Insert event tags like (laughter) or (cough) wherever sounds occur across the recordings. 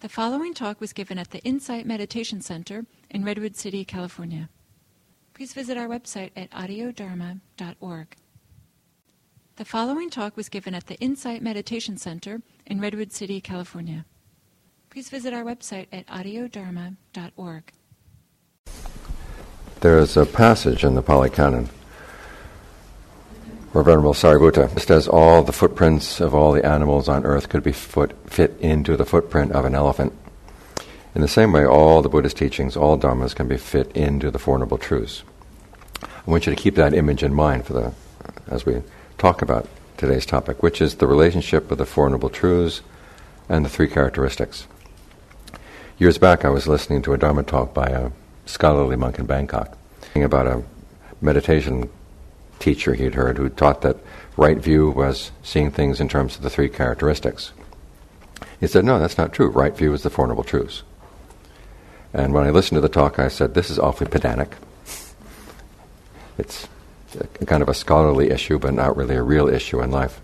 The following talk was given at the Insight Meditation Center in Redwood City, California. Please visit our website at audiodharma.org. The following talk was given at the Insight Meditation Center in Redwood City, California. Please visit our website at audiodharma.org. There is a passage in the Pali Canon where Venerable Sariputta says all the footprints of all the animals on earth could be foot, fit into the footprint of an elephant. In the same way, all the Buddhist teachings, all dharmas, can be fit into the Four Noble Truths. I want you to keep that image in mind for the, as we talk about today's topic, which is the relationship of the Four Noble Truths and the three characteristics. Years back, I was listening to a Dharma talk by a scholarly monk in Bangkok about a meditation teacher he'd heard who taught that right view was seeing things in terms of the three characteristics. He said, No, that's not true. Right view is the Four Noble Truths. And when I listened to the talk, I said, This is awfully pedantic. It's kind of a scholarly issue, but not really a real issue in life.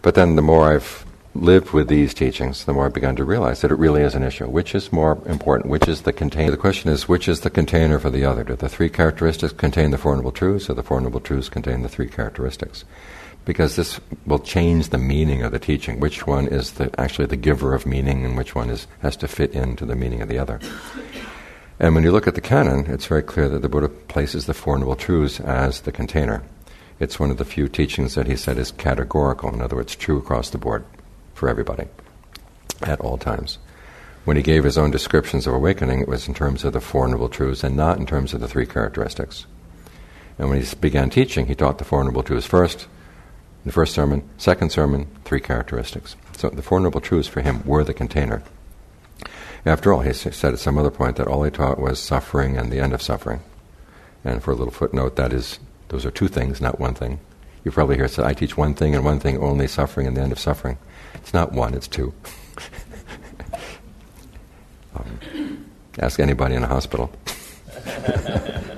But then the more I've lived with these teachings, the more I've begun to realize that it really is an issue. Which is more important? Which is the container? The question is, which is the container for the other? Do the three characteristics contain the Four Noble Truths, or the Four Noble Truths contain the three characteristics? Because this will change the meaning of the teaching. Which one is the, actually the giver of meaning, and which one is, has to fit into the meaning of the other? And when you look at the canon, it's very clear that the Buddha places the Four Noble Truths as the container. It's one of the few teachings that he said is categorical, in other words, true across the board for everybody at all times. When he gave his own descriptions of awakening, it was in terms of the Four Noble Truths and not in terms of the three characteristics. And when he began teaching, he taught the Four Noble Truths first, the first sermon, second sermon, three characteristics. So the Four Noble Truths for him were the container. After all, he said at some other point that all he taught was suffering and the end of suffering. And for a little footnote, that is, those are two things, not one thing. You probably hear say, I teach one thing and one thing only, suffering and the end of suffering. It's not one, it's two. (laughs) um, ask anybody in a hospital. (laughs)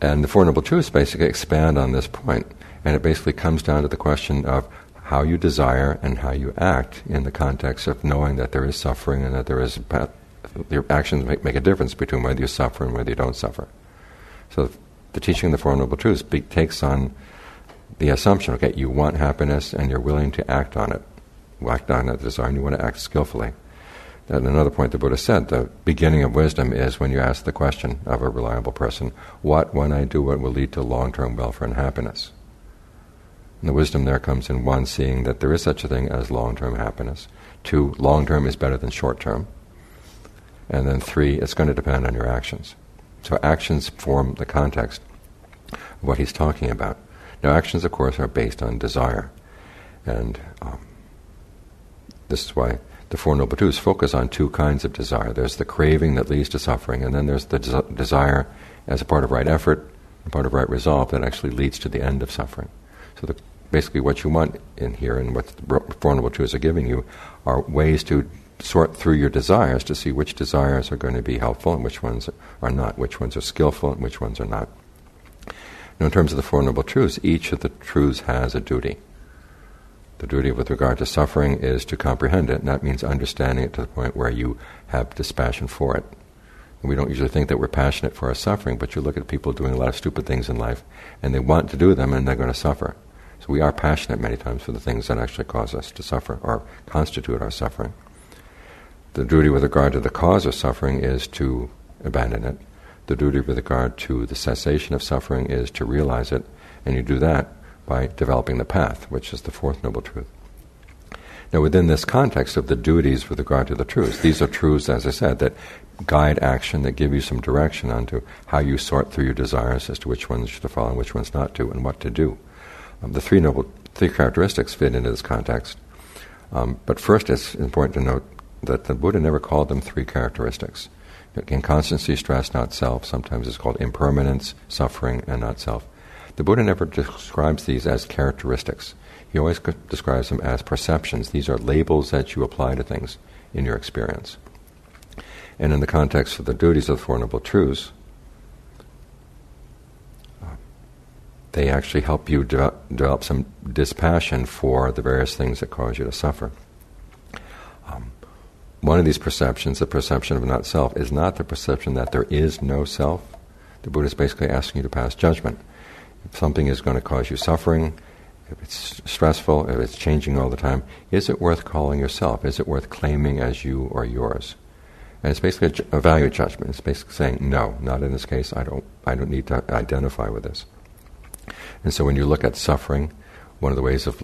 and the Four Noble Truths basically expand on this point, and it basically comes down to the question of how you desire and how you act in the context of knowing that there is suffering and that there is path, your actions make, make a difference between whether you suffer and whether you don't suffer. So the teaching of the Four Noble Truths be, takes on the assumption, okay, you want happiness and you're willing to act on it. Act on that desire and you want to act skillfully. And another point the Buddha said, the beginning of wisdom is when you ask the question of a reliable person, what, when I do what will lead to long-term welfare and happiness? And the wisdom there comes in one, seeing that there is such a thing as long-term happiness. Two, long-term is better than short-term. And then three, it's going to depend on your actions. So actions form the context of what he's talking about. Now, actions, of course, are based on desire. And um, this is why the Four Noble Truths focus on two kinds of desire. There's the craving that leads to suffering, and then there's the des- desire as a part of right effort, a part of right resolve that actually leads to the end of suffering. So the, basically what you want in here and what the Four Noble Truths are giving you are ways to sort through your desires to see which desires are going to be helpful and which ones are not, which ones are skillful and which ones are not. Now, in terms of the Four Noble Truths, each of the truths has a duty. The duty with regard to suffering is to comprehend it, and that means understanding it to the point where you have dispassion for it. And we don't usually think that we're passionate for our suffering, but you look at people doing a lot of stupid things in life, and they want to do them, and they're going to suffer. So we are passionate many times for the things that actually cause us to suffer or constitute our suffering. The duty with regard to the cause of suffering is to abandon it the duty with regard to the cessation of suffering is to realize it, and you do that by developing the path, which is the fourth noble truth. Now, within this context of the duties with regard to the truths, these are truths, as I said, that guide action, that give you some direction onto how you sort through your desires as to which ones to follow and which ones not to, and what to do. Um, the three noble, three characteristics fit into this context. Um, but first, it's important to note that the Buddha never called them three characteristics. Inconstancy, stress, not self. Sometimes it's called impermanence, suffering, and not self. The Buddha never describes these as characteristics. He always describes them as perceptions. These are labels that you apply to things in your experience. And in the context of the duties of the Four Noble Truths, uh, they actually help you de- develop some dispassion for the various things that cause you to suffer. One of these perceptions, the perception of not self, is not the perception that there is no self. The Buddha is basically asking you to pass judgment. If something is going to cause you suffering, if it's stressful, if it's changing all the time, is it worth calling yourself? Is it worth claiming as you or yours? And it's basically a, a value judgment. It's basically saying, no, not in this case. I don't, I don't need to identify with this. And so when you look at suffering, one of the ways of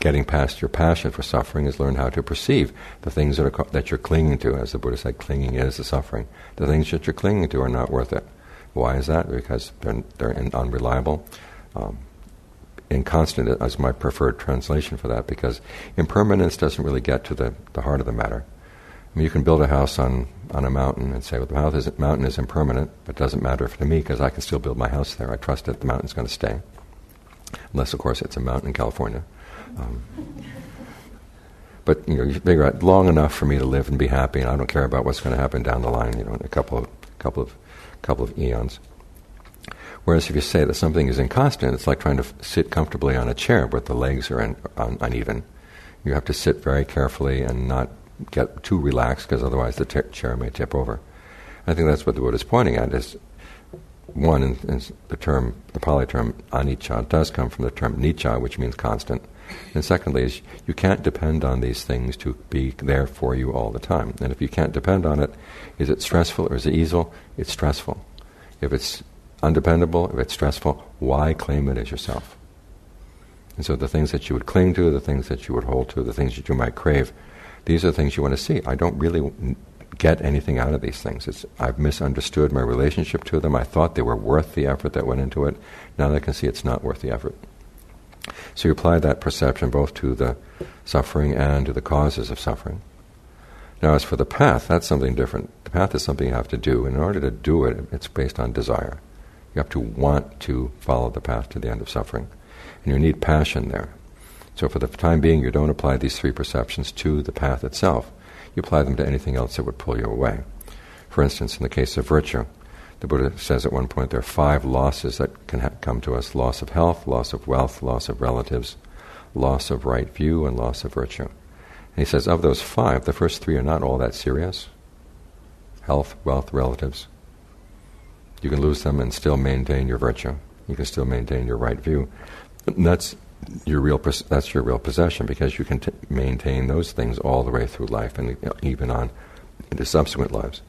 getting past your passion for suffering is learn how to perceive the things that, are, that you're clinging to. As the Buddha said, clinging is the suffering. The things that you're clinging to are not worth it. Why is that? Because they're, they're unreliable. Um, inconstant is my preferred translation for that because impermanence doesn't really get to the, the heart of the matter. I mean, you can build a house on, on a mountain and say, well, the is, mountain is impermanent, but it doesn't matter to me because I can still build my house there. I trust that the mountain's going to stay. Unless, of course, it's a mountain in California. Um, but you know, you figure out long enough for me to live and be happy, and I don't care about what's going to happen down the line. You know, in a couple of couple of couple of eons. Whereas if you say that something is inconstant, it's like trying to sit comfortably on a chair where the legs are un- un- uneven. You have to sit very carefully and not get too relaxed because otherwise the t- chair may tip over. I think that's what the Buddha is pointing at is one, in the term, the Pali term anicca does come from the term nicca, which means constant. And secondly, is you can't depend on these things to be there for you all the time. And if you can't depend on it, is it stressful or is it easy? It's stressful. If it's undependable, if it's stressful, why claim it as yourself? And so the things that you would cling to, the things that you would hold to, the things that you might crave, these are the things you want to see. I don't really get anything out of these things. It's, I've misunderstood my relationship to them. I thought they were worth the effort that went into it. Now that I can see it's not worth the effort. So you apply that perception both to the suffering and to the causes of suffering. Now, as for the path, that's something different. The path is something you have to do. And in order to do it, it's based on desire. You have to want to follow the path to the end of suffering. And you need passion there. So, for the time being, you don't apply these three perceptions to the path itself. You apply them to anything else that would pull you away. For instance, in the case of virtue, the Buddha says at one point there are five losses that can ha- come to us loss of health, loss of wealth, loss of relatives, loss of right view, and loss of virtue. And he says of those five, the first three are not all that serious health, wealth, relatives. You can lose them and still maintain your virtue. You can still maintain your right view. And that's your real that's your real possession because you can t- maintain those things all the way through life and even on into subsequent lives.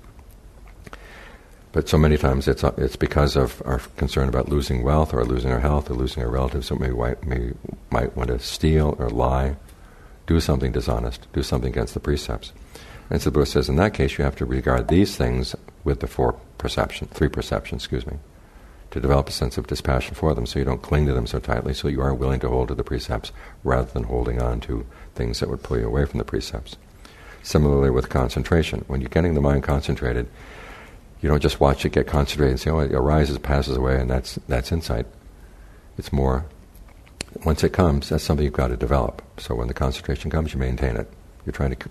But so many times it's, it's because of our concern about losing wealth or losing our health or losing our relatives that we may, might want to steal or lie, do something dishonest, do something against the precepts. And so the Buddha says in that case you have to regard these things with the four perception, three perceptions, excuse me, to develop a sense of dispassion for them so you don't cling to them so tightly, so you are willing to hold to the precepts rather than holding on to things that would pull you away from the precepts. Similarly with concentration, when you're getting the mind concentrated, you don't just watch it get concentrated and say, oh, it arises, passes away, and that's, that's insight. It's more, once it comes, that's something you've got to develop. So when the concentration comes, you maintain it. You're trying to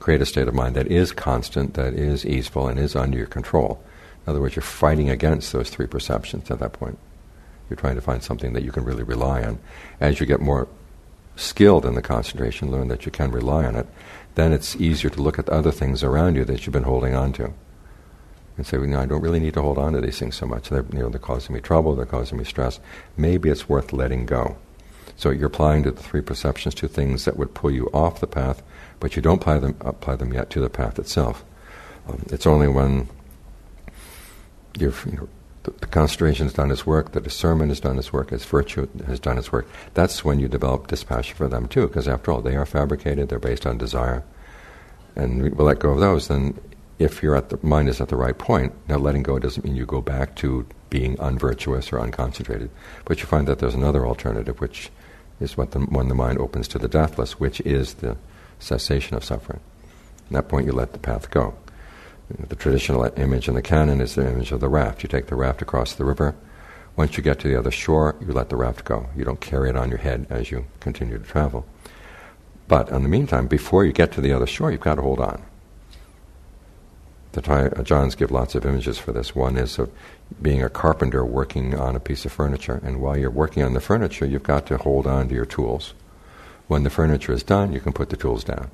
create a state of mind that is constant, that is easeful, and is under your control. In other words, you're fighting against those three perceptions at that point. You're trying to find something that you can really rely on. As you get more skilled in the concentration, learn that you can rely on it, then it's easier to look at the other things around you that you've been holding on to and say, you know, I don't really need to hold on to these things so much. They're, you know, they're causing me trouble, they're causing me stress. Maybe it's worth letting go. So you're applying to the three perceptions to things that would pull you off the path, but you don't apply them, apply them yet to the path itself. Um, it's only when you know, the, the concentration has done its work, the discernment has done its work, its virtue has done its work. That's when you develop dispassion for them too, because after all, they are fabricated, they're based on desire. And we let go of those, then if your mind is at the right point, now letting go doesn't mean you go back to being unvirtuous or unconcentrated, but you find that there's another alternative, which is what the, when the mind opens to the deathless, which is the cessation of suffering. At that point, you let the path go. The traditional image in the canon is the image of the raft. You take the raft across the river. Once you get to the other shore, you let the raft go. You don't carry it on your head as you continue to travel. But in the meantime, before you get to the other shore, you've got to hold on the Ajahns uh, give lots of images for this. One is of being a carpenter working on a piece of furniture, and while you're working on the furniture, you've got to hold on to your tools. When the furniture is done, you can put the tools down.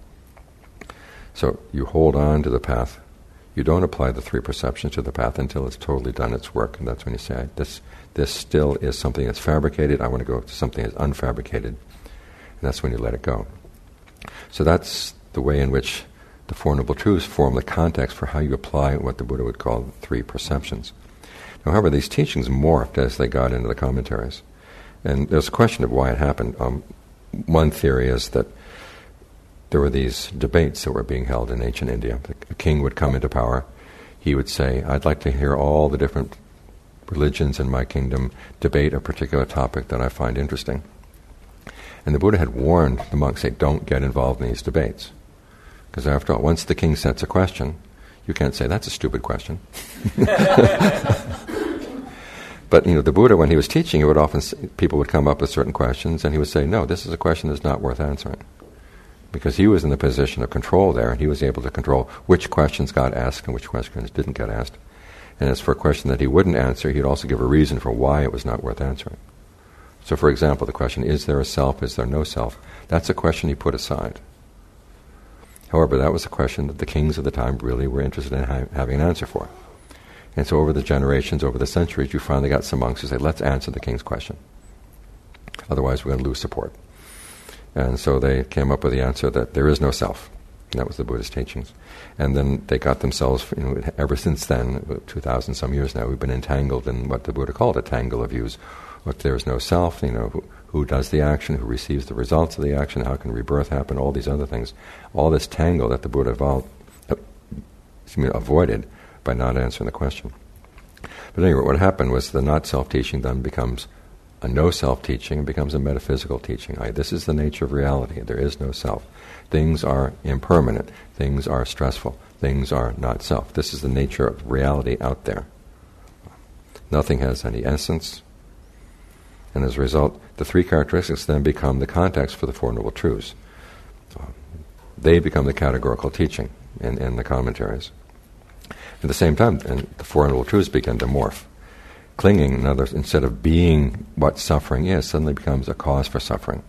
So you hold on to the path. You don't apply the three perceptions to the path until it's totally done its work, and that's when you say, "This, this still is something that's fabricated. I want to go to something that's unfabricated," and that's when you let it go. So that's the way in which the Four Noble Truths form the context for how you apply what the Buddha would call the three perceptions. However, these teachings morphed as they got into the commentaries. And there's a question of why it happened. Um, one theory is that there were these debates that were being held in ancient India. A king would come into power. He would say, I'd like to hear all the different religions in my kingdom debate a particular topic that I find interesting. And the Buddha had warned the monks, say, don't get involved in these debates. Because after all, once the king sets a question, you can't say, that's a stupid question. (laughs) but, you know, the Buddha, when he was teaching, he would often, people would come up with certain questions, and he would say, no, this is a question that's not worth answering because he was in the position of control there, and he was able to control which questions got asked and which questions didn't get asked. And as for a question that he wouldn't answer, he'd also give a reason for why it was not worth answering. So, for example, the question, is there a self, is there no self? That's a question he put aside. However, that was a question that the kings of the time really were interested in ha- having an answer for. And so, over the generations, over the centuries, you finally got some monks who said, let's answer the king's question. Otherwise, we're going to lose support. And so they came up with the answer that there is no self. That was the Buddhist teachings. And then they got themselves, you know, ever since then, 2,000 some years now, we've been entangled in what the Buddha called a tangle of views. What there is no self, you know, who, does the action, who receives the results of the action, how can rebirth happen, all these other things. All this tangle that the Buddha evolved, uh, avoided by not answering the question. But anyway, what happened was the not self teaching then becomes a no self teaching becomes a metaphysical teaching. this is the nature of reality. There is no self. Things are impermanent. Things are stressful. Things are not self. This is the nature of reality out there. Nothing has any essence. And as a result, the three characteristics then become the context for the Four Noble Truths. they become the categorical teaching in, in the commentaries. At the same time, and the Four Noble Truths begin to morph clinging, in other, instead of being what suffering is, suddenly becomes a cause for suffering.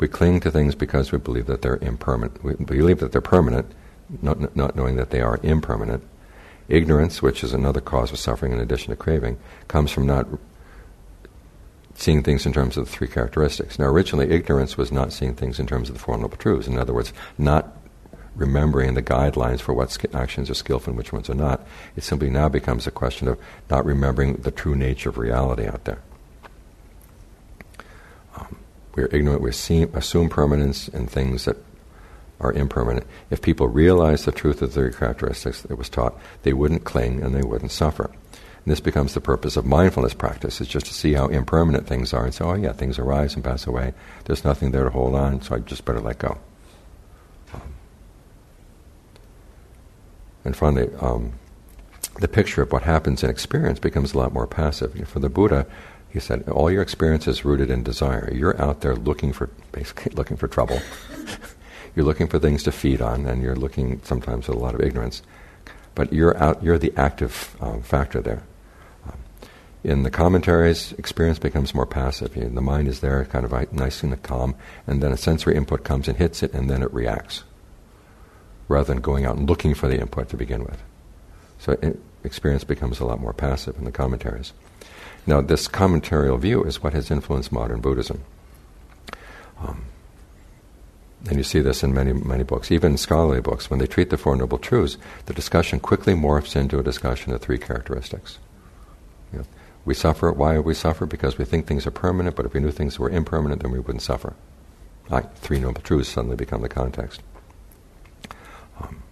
We cling to things because we believe that they're impermanent. We believe that they're permanent, not, not knowing that they are impermanent. Ignorance, which is another cause of suffering in addition to craving, comes from not seeing things in terms of the three characteristics. Now, originally, ignorance was not seeing things in terms of the Four Noble Truths. In other words, not remembering the guidelines for what actions are skillful and which ones are not. It simply now becomes a question of not remembering the true nature of reality out there. Um, we're ignorant, we assume permanence in things that are impermanent. If people realize the truth of their characteristics that was taught, they wouldn't cling and they wouldn't suffer. And this becomes the purpose of mindfulness practice, is just to see how impermanent things are and say, oh yeah, things arise and pass away. There's nothing there to hold on, so I just better let go. And finally, um, the picture of what happens in experience becomes a lot more passive. For the Buddha, he said, all your experience is rooted in desire. You're out there looking for, basically (laughs) looking for trouble. (laughs) you're looking for things to feed on, and you're looking sometimes with a lot of ignorance. But you're out. You're the active um, factor there. In the commentaries, experience becomes more passive. You know, the mind is there, kind of nice and calm, and then a sensory input comes and hits it, and then it reacts rather than going out and looking for the input to begin with. So experience becomes a lot more passive in the commentaries. Now, this commentarial view is what has influenced modern Buddhism. Um, and you see this in many, many books, even scholarly books. When they treat the Four Noble Truths, the discussion quickly morphs into a discussion of three characteristics. You know, we suffer. Why do we suffer? Because we think things are permanent, but if we knew things were impermanent, then we wouldn't suffer. Right, three Noble Truths suddenly become the context. Um,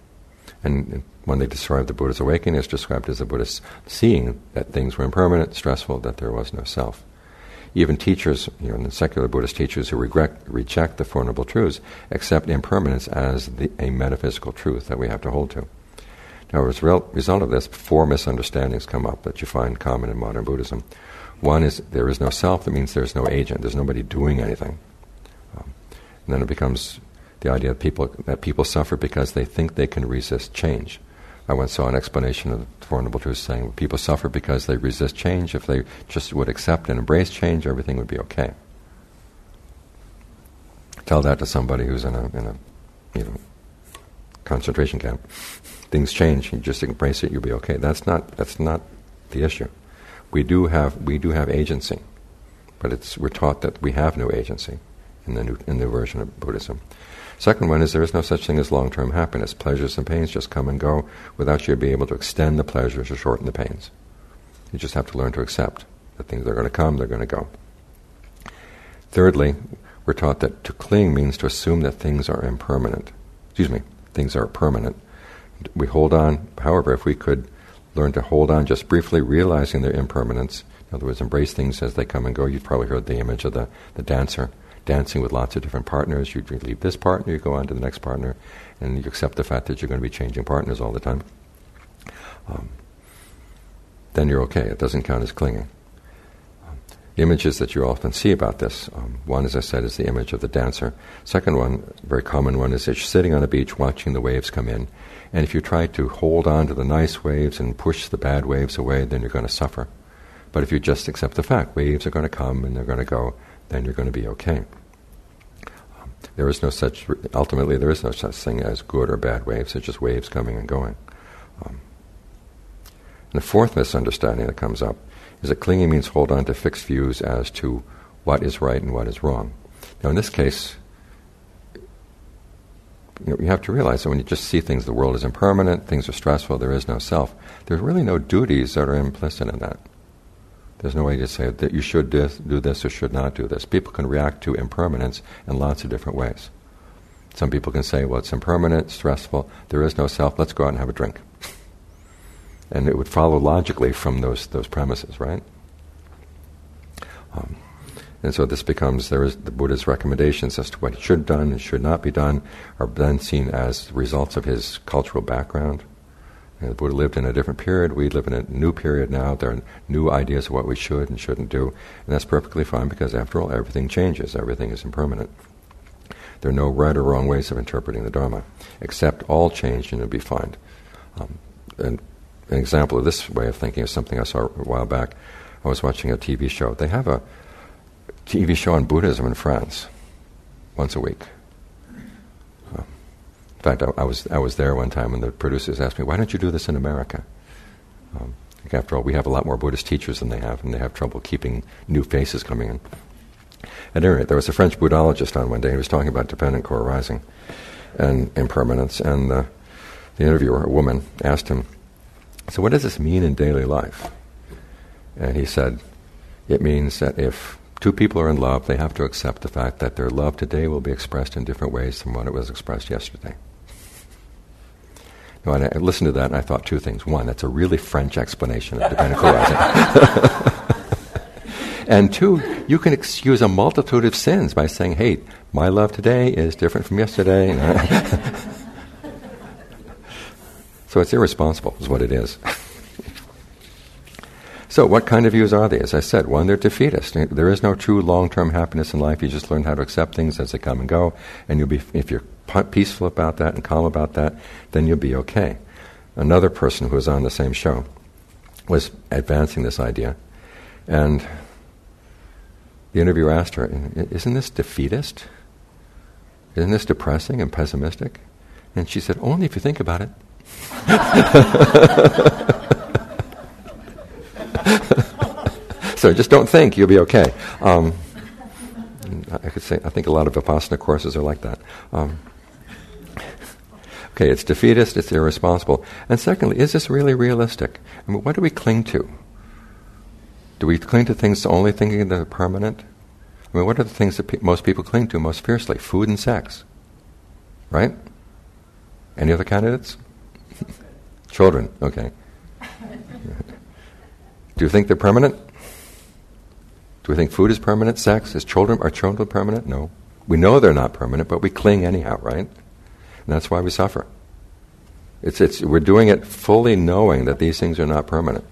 and when they describe the Buddha's awakening, it's described as the Buddha seeing that things were impermanent, stressful, that there was no self. Even teachers, you know, the secular Buddhist teachers who regret, reject the Four Noble Truths accept impermanence as the, a metaphysical truth that we have to hold to. Now, as a result of this, four misunderstandings come up that you find common in modern Buddhism. One is there is no self, that means there's no agent, there's nobody doing anything. Um, and then it becomes the idea that people, that people suffer because they think they can resist change. I once saw an explanation of the Four Noble Truths saying people suffer because they resist change. If they just would accept and embrace change, everything would be okay. Tell that to somebody who's in a, in a you know, concentration camp. Things change. You just embrace it. You'll be okay. That's not. That's not the issue. We do have. We do have agency, but it's. We're taught that we have no agency in the new in the version of Buddhism. Second one is there is no such thing as long-term happiness. Pleasures and pains just come and go without you being able to extend the pleasures or shorten the pains. You just have to learn to accept that things are going to come, they're going to go. Thirdly, we're taught that to cling means to assume that things are impermanent. Excuse me, things aren't permanent. We hold on, however, if we could learn to hold on just briefly, realizing their impermanence, in other words, embrace things as they come and go. You've probably heard the image of the, the dancer dancing with lots of different partners. You leave this partner, you go on to the next partner, and you accept the fact that you're going to be changing partners all the time. Um, then you're okay. It doesn't count as clinging. Images that you often see about this. Um, one, as I said, is the image of the dancer. Second one, very common one, is that you're sitting on a beach watching the waves come in. And if you try to hold on to the nice waves and push the bad waves away, then you're going to suffer. But if you just accept the fact, waves are going to come and they're going to go, then you're going to be okay. Um, there is no such, ultimately, there is no such thing as good or bad waves. It's just waves coming and going. Um, and the fourth misunderstanding that comes up is that clinging means hold on to fixed views as to what is right and what is wrong. Now, in this case, you, know, you have to realize that when you just see things, the world is impermanent, things are stressful, there is no self. There's really no duties that are implicit in that. There's no way to say that you should do this or should not do this. People can react to impermanence in lots of different ways. Some people can say, well, it's impermanent, stressful, there is no self, let's go out and have a drink. (laughs) and it would follow logically from those, those premises, right? Um, and so this becomes, there is the Buddha's recommendations as to what should done and should not be done are then seen as results of his cultural background, you know, the Buddha lived in a different period. We live in a new period now. There are new ideas of what we should and shouldn't do. And that's perfectly fine because, after all, everything changes. Everything is impermanent. There are no right or wrong ways of interpreting the Dharma. Accept all change and it'll be fine. Um, and an example of this way of thinking is something I saw a while back. I was watching a TV show. They have a TV show on Buddhism in France once a week. In fact, I, I, was I was there one time, and the producers asked me, "Why don't you do this in America?" Um, after all, we have a lot more Buddhist teachers than they have, and they have trouble keeping new faces coming in. At any rate, there was a French Buddhologist on one day. He was talking about dependent co-arising and impermanence, and the, the interviewer, a woman, asked him, "So, what does this mean in daily life?" And he said, "It means that if two people are in love, they have to accept the fact that their love today will be expressed in different ways from what it was expressed yesterday." Now, I listened to that and I thought two things. One, that's a really French explanation of dependent co-arising. (laughs) and two, you can excuse a multitude of sins by saying, hey, my love today is different from yesterday. (laughs) (laughs) so it's irresponsible, is what it is. (laughs) So, what kind of views are they? As I said, one, they're defeatist. There is no true long-term happiness in life. You just learn how to accept things as they come and go, and you'll be, if you're peaceful about that and calm about that, then you'll be okay. Another person who was on the same show was advancing this idea, and the interviewer asked her, "Isn't this defeatist? Isn't this depressing and pessimistic?" And she said, "Only if you think about it." (laughs) so just don't think, you'll be okay. Um, I could say, I think a lot of Vipassana courses are like that. Um, okay, it's defeatist, it's irresponsible. And secondly, is this really realistic? I mean, what do we cling to? Do we cling to things only thinking that they're permanent? I mean, what are the things that pe- most people cling to most fiercely? Food and sex. Right? Any other candidates? Children, okay. (laughs) Do you think they're permanent? Do we think food is permanent? Sex? Is children are children permanent? No. We know they're not permanent, but we cling anyhow, right? And that's why we suffer. It's, it's, we're doing it fully knowing that these things are not permanent.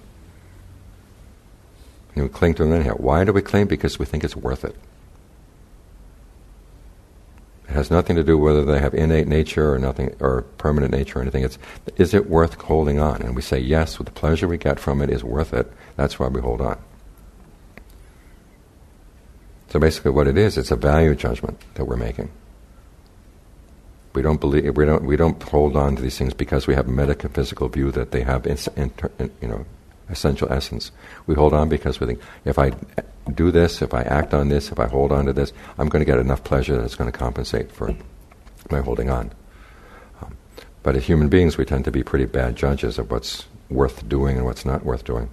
And we cling to them anyhow. Why do we cling? Because we think it's worth it. It has nothing to do whether they have innate nature or nothing or permanent nature or anything. It's is it worth holding on? And we say yes, with the pleasure we get from it is worth it. That's why we hold on. So basically, what it is, it's a value judgment that we're making. We don't believe we don't we don't hold on to these things because we have a metaphysical view that they have you know essential essence. We hold on because we think if I do this, if I act on this, if I hold on to this, I'm going to get enough pleasure that it's going to compensate for my holding on. Um, but as human beings, we tend to be pretty bad judges of what's worth doing and what's not worth doing.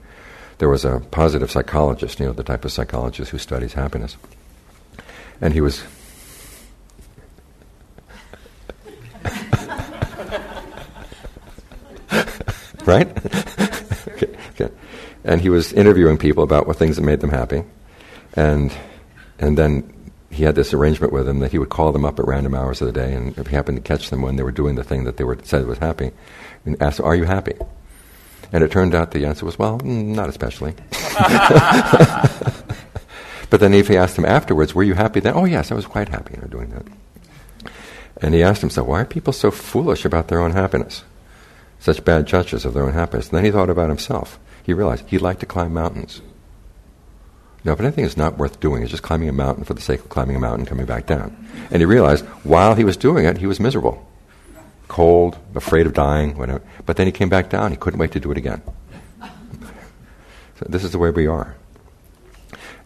There was a positive psychologist, you know, the type of psychologist who studies happiness, and he was (laughs) right? (laughs) okay, okay. And he was interviewing people about what things that made them happy, and and then he had this arrangement with them that he would call them up at random hours of the day, and if he happened to catch them when they were doing the thing that they were said was happy, and ask, "Are you happy?" And it turned out the answer was, "Well, not especially." (laughs) but then if he asked them afterwards, "Were you happy?" Then, "Oh yes, I was quite happy know, doing that." And he asked himself, "Why are people so foolish about their own happiness?" such bad judges of their own happiness. And then he thought about himself. He realized he liked to climb mountains. Now, if anything is not worth doing, it's just climbing a mountain for the sake of climbing a mountain and coming back down. And he realized while he was doing it, he was miserable, cold, afraid of dying, whatever. But then he came back down. He couldn't wait to do it again. So this is the way we are.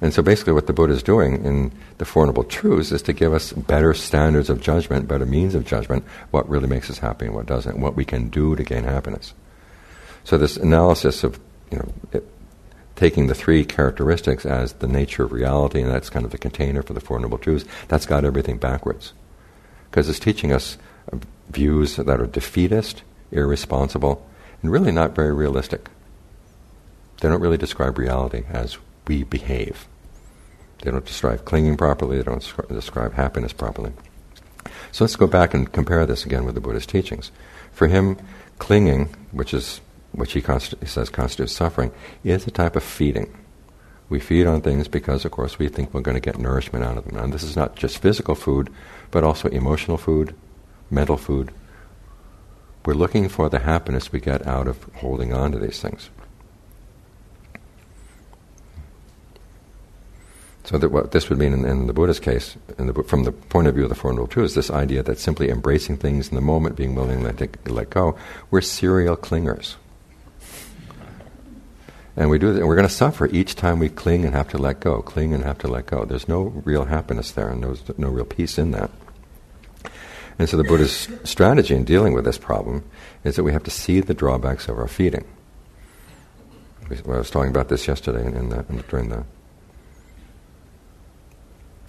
And so basically, what the Buddha is doing in the Four Noble Truths is to give us better standards of judgment, better means of judgment, what really makes us happy and what doesn't, what we can do to gain happiness. So this analysis of, you know, it, taking the three characteristics as the nature of reality, and that's kind of the container for the Four Noble Truths, that's got everything backwards. Because it's teaching us uh, views that are defeatist, irresponsible, and really not very realistic. They don't really describe reality as we behave. They don't describe clinging properly, they don't describe happiness properly. So let's go back and compare this again with the Buddhist teachings. For him, clinging, which is which he, const- says constitutes suffering, is a type of feeding. We feed on things because, of course, we think we're going to get nourishment out of them. And this is not just physical food, but also emotional food, mental food. We're looking for the happiness we get out of holding on to these things. So that what this would mean in, in the Buddha's case, the, from the point of view of the Four Noble Truths, this idea that simply embracing things in the moment, being willing to let go, we're serial clingers. And we do that, and we're going to suffer each time we cling and have to let go, cling and have to let go. There's no real happiness there, and there's no real peace in that. And so the Buddha's strategy in dealing with this problem is that we have to see the drawbacks of our feeding. I was talking about this yesterday in, in the, in the, during the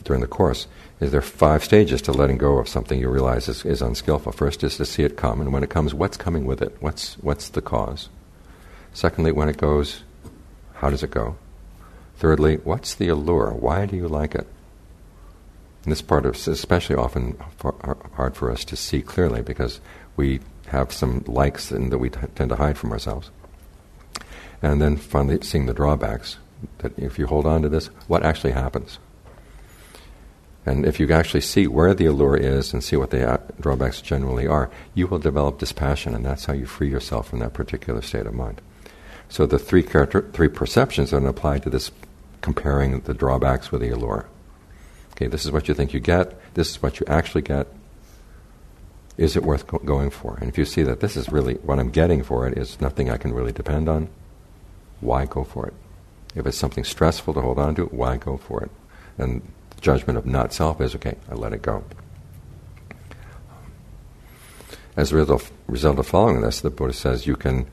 during the course is there five stages to letting go of something you realize is, is unskillful. First is to see it come, and when it comes, what's coming with it? What's, what's the cause? Secondly, when it goes, how does it go? Thirdly, what's the allure? Why do you like it? And this part is especially often hard for us to see clearly because we have some likes that we t- tend to hide from ourselves. And then finally, seeing the drawbacks. That if you hold on to this, what actually happens? And if you actually see where the allure is and see what the uh, drawbacks generally are, you will develop dispassion, and that's how you free yourself from that particular state of mind. So the three character, three perceptions that applied to this comparing the drawbacks with the allure. Okay, this is what you think you get. This is what you actually get. Is it worth go- going for? And if you see that this is really what I'm getting for it is nothing I can really depend on, why go for it? If it's something stressful to hold on to, why go for it? And judgment of not self is okay, I let it go. As a result of following this, the Buddha says you can,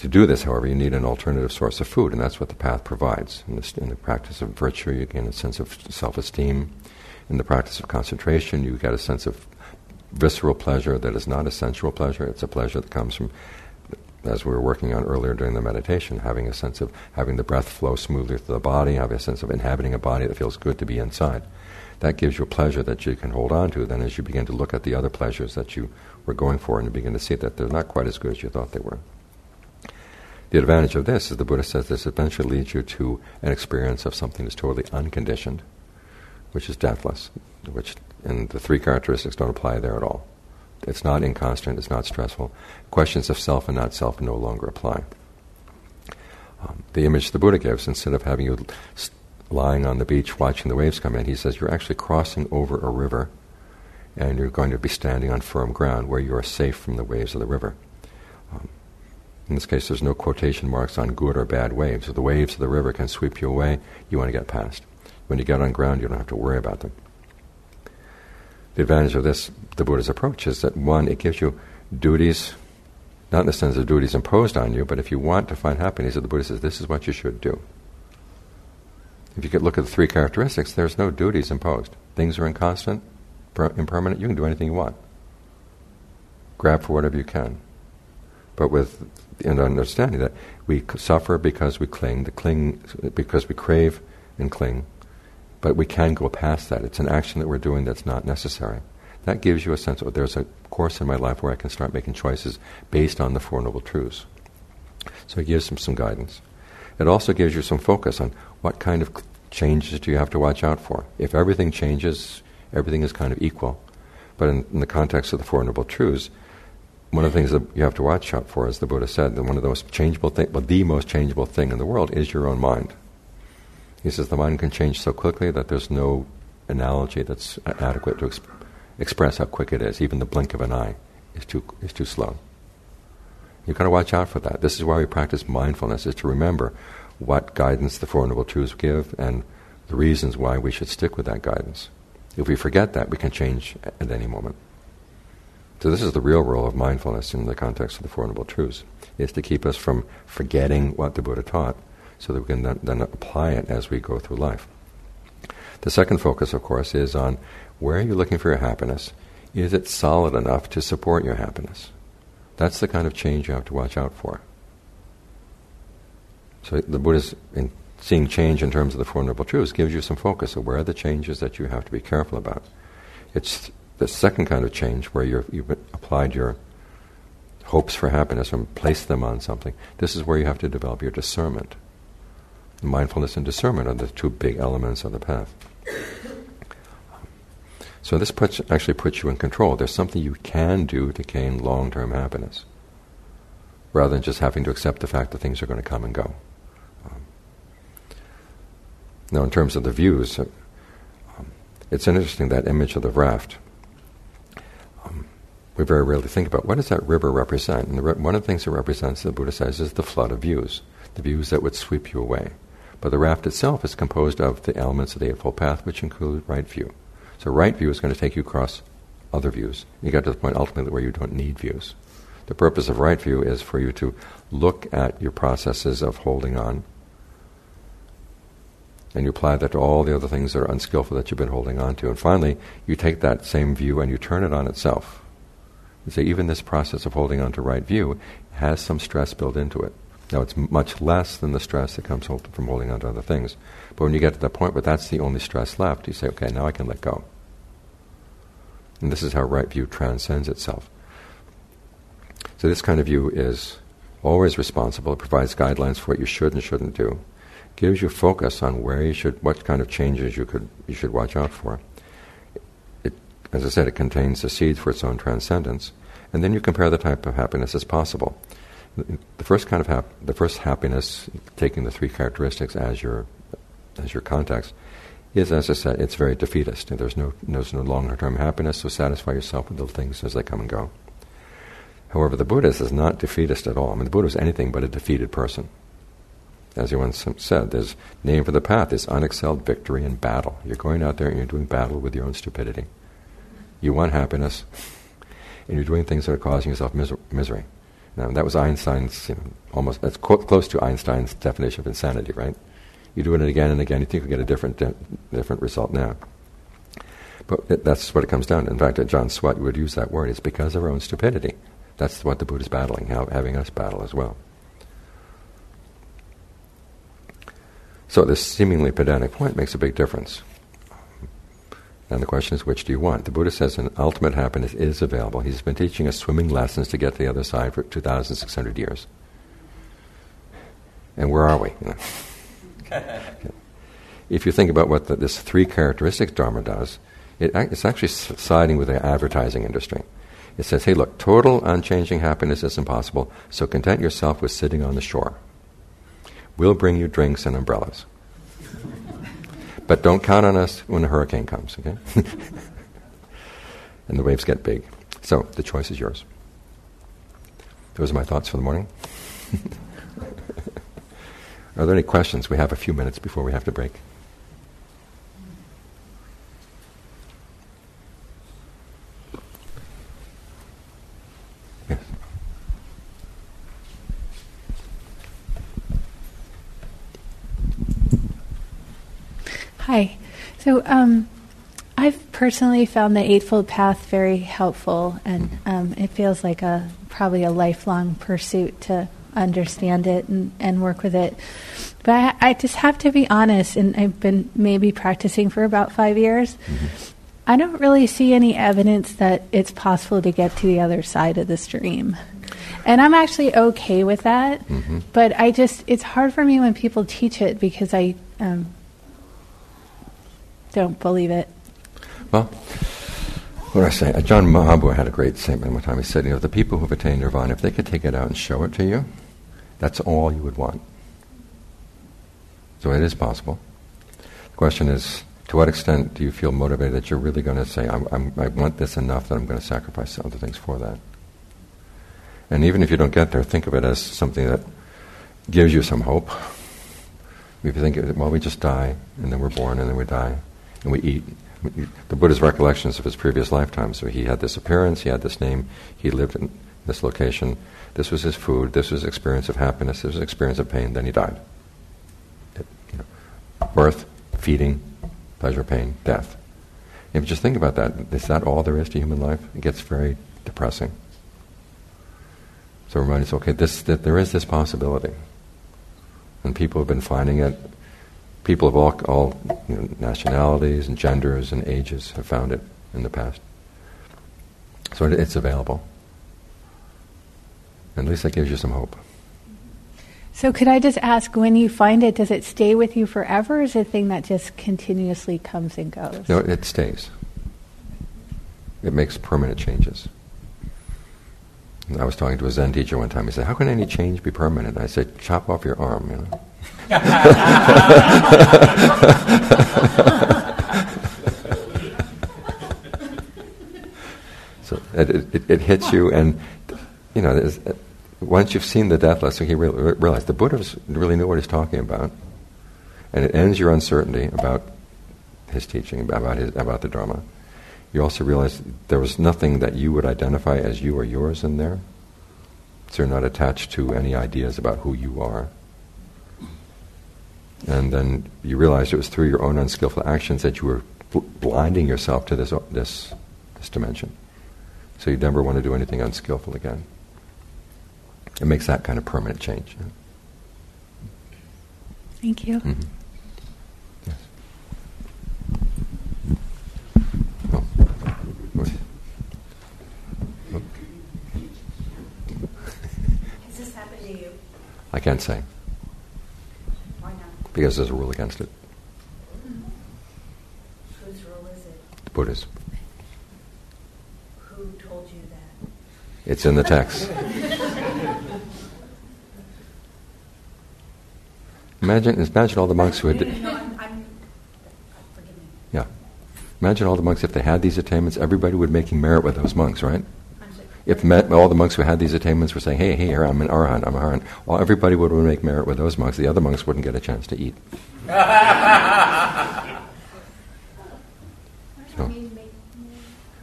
to do this, however, you need an alternative source of food, and that's what the path provides. In, this, in the practice of virtue, you gain a sense of self esteem. In the practice of concentration, you get a sense of visceral pleasure that is not a sensual pleasure, it's a pleasure that comes from as we were working on earlier during the meditation, having a sense of having the breath flow smoothly through the body, having a sense of inhabiting a body that feels good to be inside. That gives you a pleasure that you can hold on to. Then, as you begin to look at the other pleasures that you were going for, and you begin to see that they're not quite as good as you thought they were. The advantage of this is the Buddha says this eventually leads you to an experience of something that's totally unconditioned, which is deathless, which and the three characteristics don't apply there at all. It's not inconstant, it's not stressful. Questions of self and not self no longer apply. Um, the image the Buddha gives, instead of having you lying on the beach watching the waves come in, he says you're actually crossing over a river and you're going to be standing on firm ground where you are safe from the waves of the river. In this case, there's no quotation marks on good or bad waves. So the waves of the river can sweep you away. You want to get past. When you get on ground, you don't have to worry about them. The advantage of this, the Buddha's approach, is that one, it gives you duties, not in the sense of duties imposed on you, but if you want to find happiness, the Buddha says this is what you should do. If you could look at the three characteristics, there's no duties imposed. Things are inconstant, per- impermanent. You can do anything you want. Grab for whatever you can. But with an understanding that we suffer because we cling, the cling because we crave and cling, but we can go past that. It's an action that we're doing that's not necessary. That gives you a sense of there's a course in my life where I can start making choices based on the Four Noble Truths. So it gives them some guidance. It also gives you some focus on what kind of changes do you have to watch out for. If everything changes, everything is kind of equal. But in, in the context of the Four Noble Truths, one of the things that you have to watch out for, as the Buddha said, that one of the most changeable thing, well, the most changeable thing in the world is your own mind. He says the mind can change so quickly that there's no analogy that's adequate to exp- express how quick it is. Even the blink of an eye is too is too slow. You've got to watch out for that. This is why we practice mindfulness: is to remember what guidance the Four Noble Truths give and the reasons why we should stick with that guidance. If we forget that, we can change at any moment. So this is the real role of mindfulness in the context of the Four Noble Truths: is to keep us from forgetting what the Buddha taught so that we can then, then apply it as we go through life. The second focus, of course, is on where are you looking for your happiness? Is it solid enough to support your happiness? That's the kind of change you have to watch out for. So the Buddha's in seeing change in terms of the Four Noble Truths gives you some focus of where are the changes that you have to be careful about. It's the second kind of change where you have applied your hopes for happiness and placed them on something. This is where you have to develop your discernment. Mindfulness and discernment are the two big elements of the path. So this puts, actually puts you in control. There's something you can do to gain long-term happiness, rather than just having to accept the fact that things are going to come and go. Um, now, in terms of the views, uh, um, it's interesting that image of the raft. We very rarely think about what does that river represent. And re- one of the things it represents, the Buddha says, is the flood of views, the views that would sweep you away. But the raft itself is composed of the elements of the Eightfold Path, which include right view. So right view is going to take you across other views. You get to the point ultimately where you don't need views. The purpose of right view is for you to look at your processes of holding on, and you apply that to all the other things that are unskillful that you've been holding on to. And finally, you take that same view and you turn it on itself. Say, even this process of holding on to right view has some stress built into it. Now, it's much less than the stress that comes from holding on to other things. But when you get to that point where that's the only stress left, you say, okay, now I can let go. And this is how right view transcends itself. So this kind of view is always responsible. It provides guidelines for what you should and shouldn't do. Gives you focus on where you should, what kind of changes you could, you should watch out for. As I said, it contains the seed for its own transcendence. And then you compare the type of happiness as possible the first kind of hap- the first happiness, taking the three characteristics as your as your context, is as I said, it's very defeatist. There's no there's no longer term happiness, so satisfy yourself with the things as they come and go. However, the Buddhist is not defeatist at all. I mean, the Buddha is anything but a defeated person. As he once said, his name for the path is unexcelled victory in battle. You're going out there and you're doing battle with your own stupidity. You want happiness, and you're doing things that are causing yourself miser- misery. Now, that was Einstein's, you know, almost, that's co- close to Einstein's definition of insanity, right? You do it again and again, you think you'll get a different, di- different result now. But it, that's what it comes down to. In fact, Ajaan Suwat would use that word. It's because of our own stupidity. That's what the Buddha is battling, having us battle as well. So this seemingly pedantic point makes a big difference. And the question is, which do you want? The Buddha says an ultimate happiness is available. He's been teaching us swimming lessons to get to the other side for 2,600 years. And where are we? (laughs) if you think about what the, this three characteristics Dharma does, it, it's actually siding with the advertising industry. It says, hey, look, total unchanging happiness is impossible, so content yourself with sitting on the shore. We'll bring you drinks and umbrellas. But don't count on us when a hurricane comes, okay? (laughs) and the waves get big. So the choice is yours. Those are my thoughts for the morning. (laughs) are there any questions? We have a few minutes before we have to break. Hi. So um, I've personally found the Eightfold Path very helpful, and um, it feels like a probably a lifelong pursuit to understand it and, and work with it. But I, I, just have to be honest, and I've been maybe practicing for about five years. Mm-hmm. I don't really see any evidence that it's possible to get to the other side of the stream. And I'm actually okay with that, mm-hmm. but I just, it's hard for me when people teach it because I, um, don't believe it. Well, what do I say? Uh, Ajaan Maha Boowa had a great statement one time. He said, you know, the people who have attained nirvana, if they could take it out and show it to you, that's all you would want. So it is possible. The question is, to what extent do you feel motivated that you're really going to say, I'm, I'm, i want this enough that I'm going to sacrifice other things for that? And even if you don't get there, think of it as something that gives you some hope. If you think, well, we just die, and then we're born, and then we die and we eat. The Buddha's recollections of his previous lifetime. So he had this appearance, he had this name, he lived in this location. This was his food. This was his experience of happiness. This was experience of pain. Then he died. It, you know, birth, feeding, pleasure, pain, death. If you just think about that, is that all there is to human life? It gets very depressing. So remind us, okay, this, that there is this possibility. And people have been finding it people of all, all you know, nationalities and genders and ages have found it in the past. So it, it's available. at least that gives you some hope. So, could I just ask, when you find it, does it stay with you forever, or is it a thing that just continuously comes and goes? No, it stays. It makes permanent changes. I was talking to a Zen teacher one time. He said, "How can any change be permanent?" I said, "Chop off your arm." You know? (laughs) so it, it, it, hits you, and you know, uh, once you've seen the deathless, you realize the Buddha really knew what he's talking about, and it ends your uncertainty about his teaching, about his, about the Dharma. You also realize there was nothing that you would identify as you or yours in there. So you're not attached to any ideas about who you are. And then you realized it was through your own unskillful actions that you were bl- blinding yourself to this, this, this dimension. So you never want to do anything unskillful again. It makes that kind of permanent change. Thank you. Mm-hmm. Yes. Oh. Has this happened to you? I can't say because there's a rule against it. Whose rule is it? The Buddha's. Who told you that? It's in the text. imagine, imagine all the monks who had. No, I'm, I'm, yeah. Imagine all the monks, if they had these attainments, everybody would be making merit with those monks, right? If met, all the monks who had these attainments were saying, hey, hey, here, I'm an arhat, I'm an arhat, well, everybody would make merit with those monks. The other monks wouldn't get a chance to eat. (laughs) so,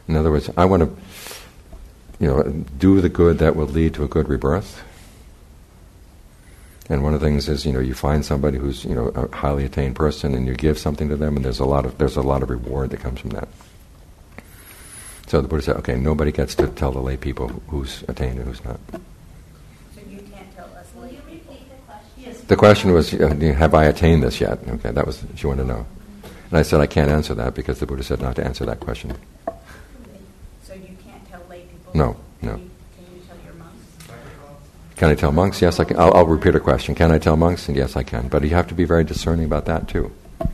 in other words, I want to, you know, do the good that will lead to a good rebirth. And one of the things is, you know, you find somebody who's, you know, a highly attained person, and you give something to them, and there's a lot of there's a lot of reward that comes from that. So the Buddha said, okay, nobody gets to tell the lay people who's attained and who's not. So you can't tell us lay people. Yes. The question The question was, uh, have I attained this yet? Okay, that was she wanted to know. And I said, I can't answer that because the Buddha said not to answer that question. So you can't tell lay people? No, no. Can you, can you tell your monks? Can I tell monks? Yes, I can. I'll, I'll repeat a question. Can I tell monks? And yes, I can. But you have to be very discerning about that too. Okay.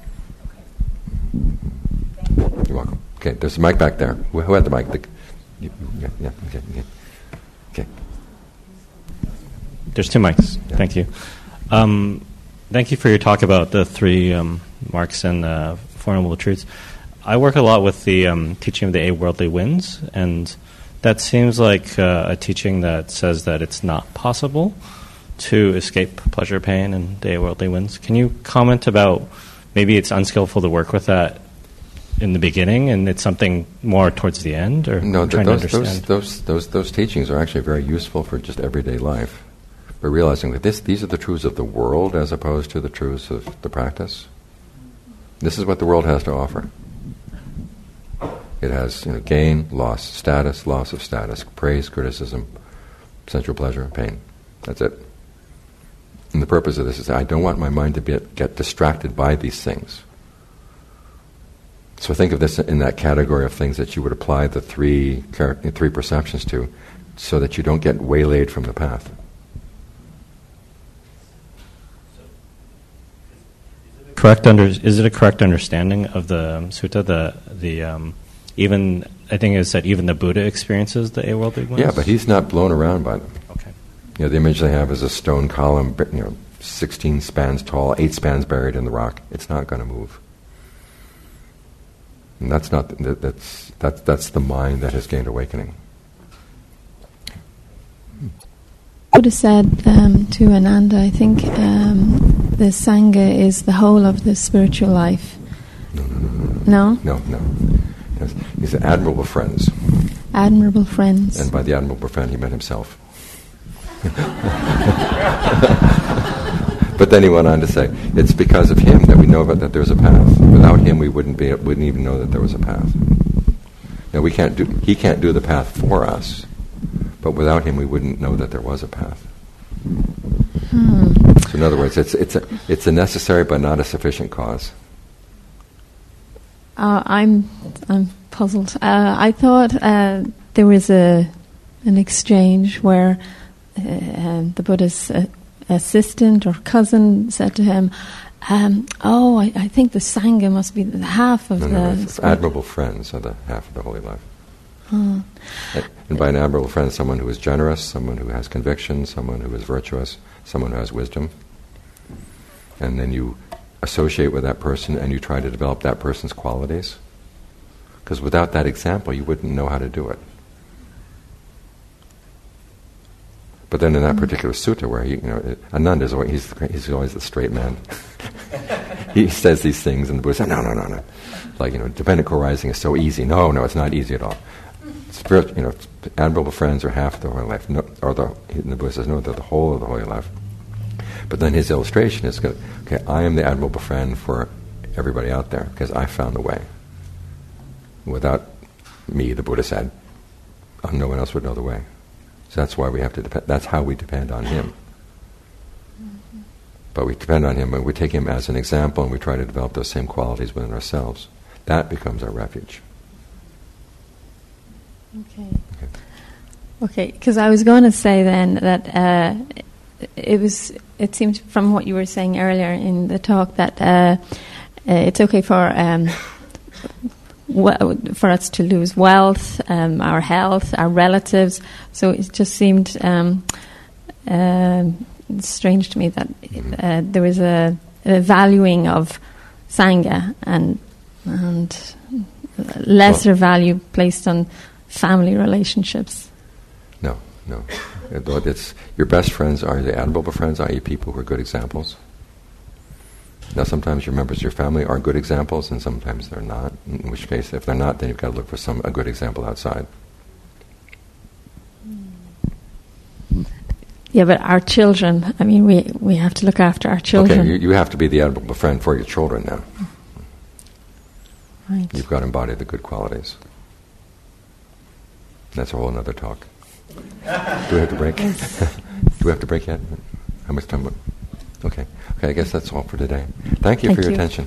You're welcome. Okay, there's a mic back there. Who, had the mic? The, yeah, yeah, okay, okay. okay. There's two mics. Yeah. Thank you. Um, thank you for your talk about the three um, marks and uh, Four Noble Truths. I work a lot with the um, teaching of the eight worldly winds, and that seems like uh, a teaching that says that it's not possible to escape pleasure, pain, and the eight worldly winds. Can you comment about maybe it's unskillful to work with that in the beginning, and it's something more towards the end, or no, trying those, to understand? those, those, those, those teachings are actually very useful for just everyday life. But realizing that this, these are the truths of the world as opposed to the truths of the practice. This is what the world has to offer. It has you know, gain, loss, status, loss of status, praise, criticism, sensual pleasure, pain. That's it. And the purpose of this is I don't want my mind to be, get distracted by these things. So think of this in that category of things that you would apply the three, three perceptions to so that you don't get waylaid from the path. correct under is it a correct understanding of the um, sutta the the um, even I think it said even the Buddha experiences the eight worldly winds. Yeah, but he's not blown around by them. Okay. You know, the image they have is a stone column, you know, 16 spans tall, eight spans buried in the rock. It's not going to move. And that's not that's that's that's the mind that has gained awakening. Buddha said um, to Ananda, I think um, the Sangha is the whole of the spiritual life. No, no, no. No? No, no. Yes. He said admirable friends. Admirable friends. And by the admirable friend, he meant himself. (laughs) but then he went on to say, it's because of him that we know about that there's a path. Without him, we wouldn't be wouldn't even know that there was a path. Now we can't do he can't do the path for us, but without him, we wouldn't know that there was a path. Hmm. So in other words, it's it's a it's a necessary but not a sufficient cause. Uh, I'm I'm puzzled. Uh, I thought uh, there was a an exchange where uh, the Buddha's uh, assistant or cousin said to him, um, "Oh, I, I, think the sangha must be the half of no, the no, admirable friends are the half of the holy life." Hmm. And by an admirable friend, someone who is generous, someone who has conviction, someone who is virtuous, someone who has wisdom. And then you associate with that person and you try to develop that person's qualities. Because without that example, you wouldn't know how to do it. But then in that particular sutta, where he, you know, Ananda is always, he's, he's always the straight man. (laughs) he says these things, and the Buddha says, "No, no, no, no." Like you know, dependent co-arising is so easy. No, no, it's not easy at all. Spirit, you know, admirable friends are half the holy life. No, or the, the Buddha says, no, they're the whole of the holy life. But then his illustration is, okay, I am the admirable friend for everybody out there because I found the way. Without me, the Buddha said, no one else would know the way. So that's why we have to depend. That's how we depend on him. But we depend on him and we take him as an example and we try to develop those same qualities within ourselves. That becomes our refuge. Okay. Okay, because I was going to say then that uh, it was. It seemed from what you were saying earlier in the talk that uh, uh, it's okay for um, for us to lose wealth, um, our health, our relatives. So it just seemed um, uh, strange to me that uh, there was a, a, valuing of sangha and and lesser well, value placed on family relationships. No, no. It's, your best friends are the admirable friends, i.e., people who are good examples. Now, sometimes your members of your family are good examples, and sometimes they're not. In which case, if they're not, then you've got to look for some a good example outside. Yeah, but our children. I mean, we we have to look after our children. Okay, you, you have to be the admirable friend for your children now. Right. You've got to embody the good qualities. That's a whole other talk. Do we have to break? (laughs) Do we have to break yet? How much time? Okay. Okay, I guess that's all for today. Thank you Thank for your you. attention.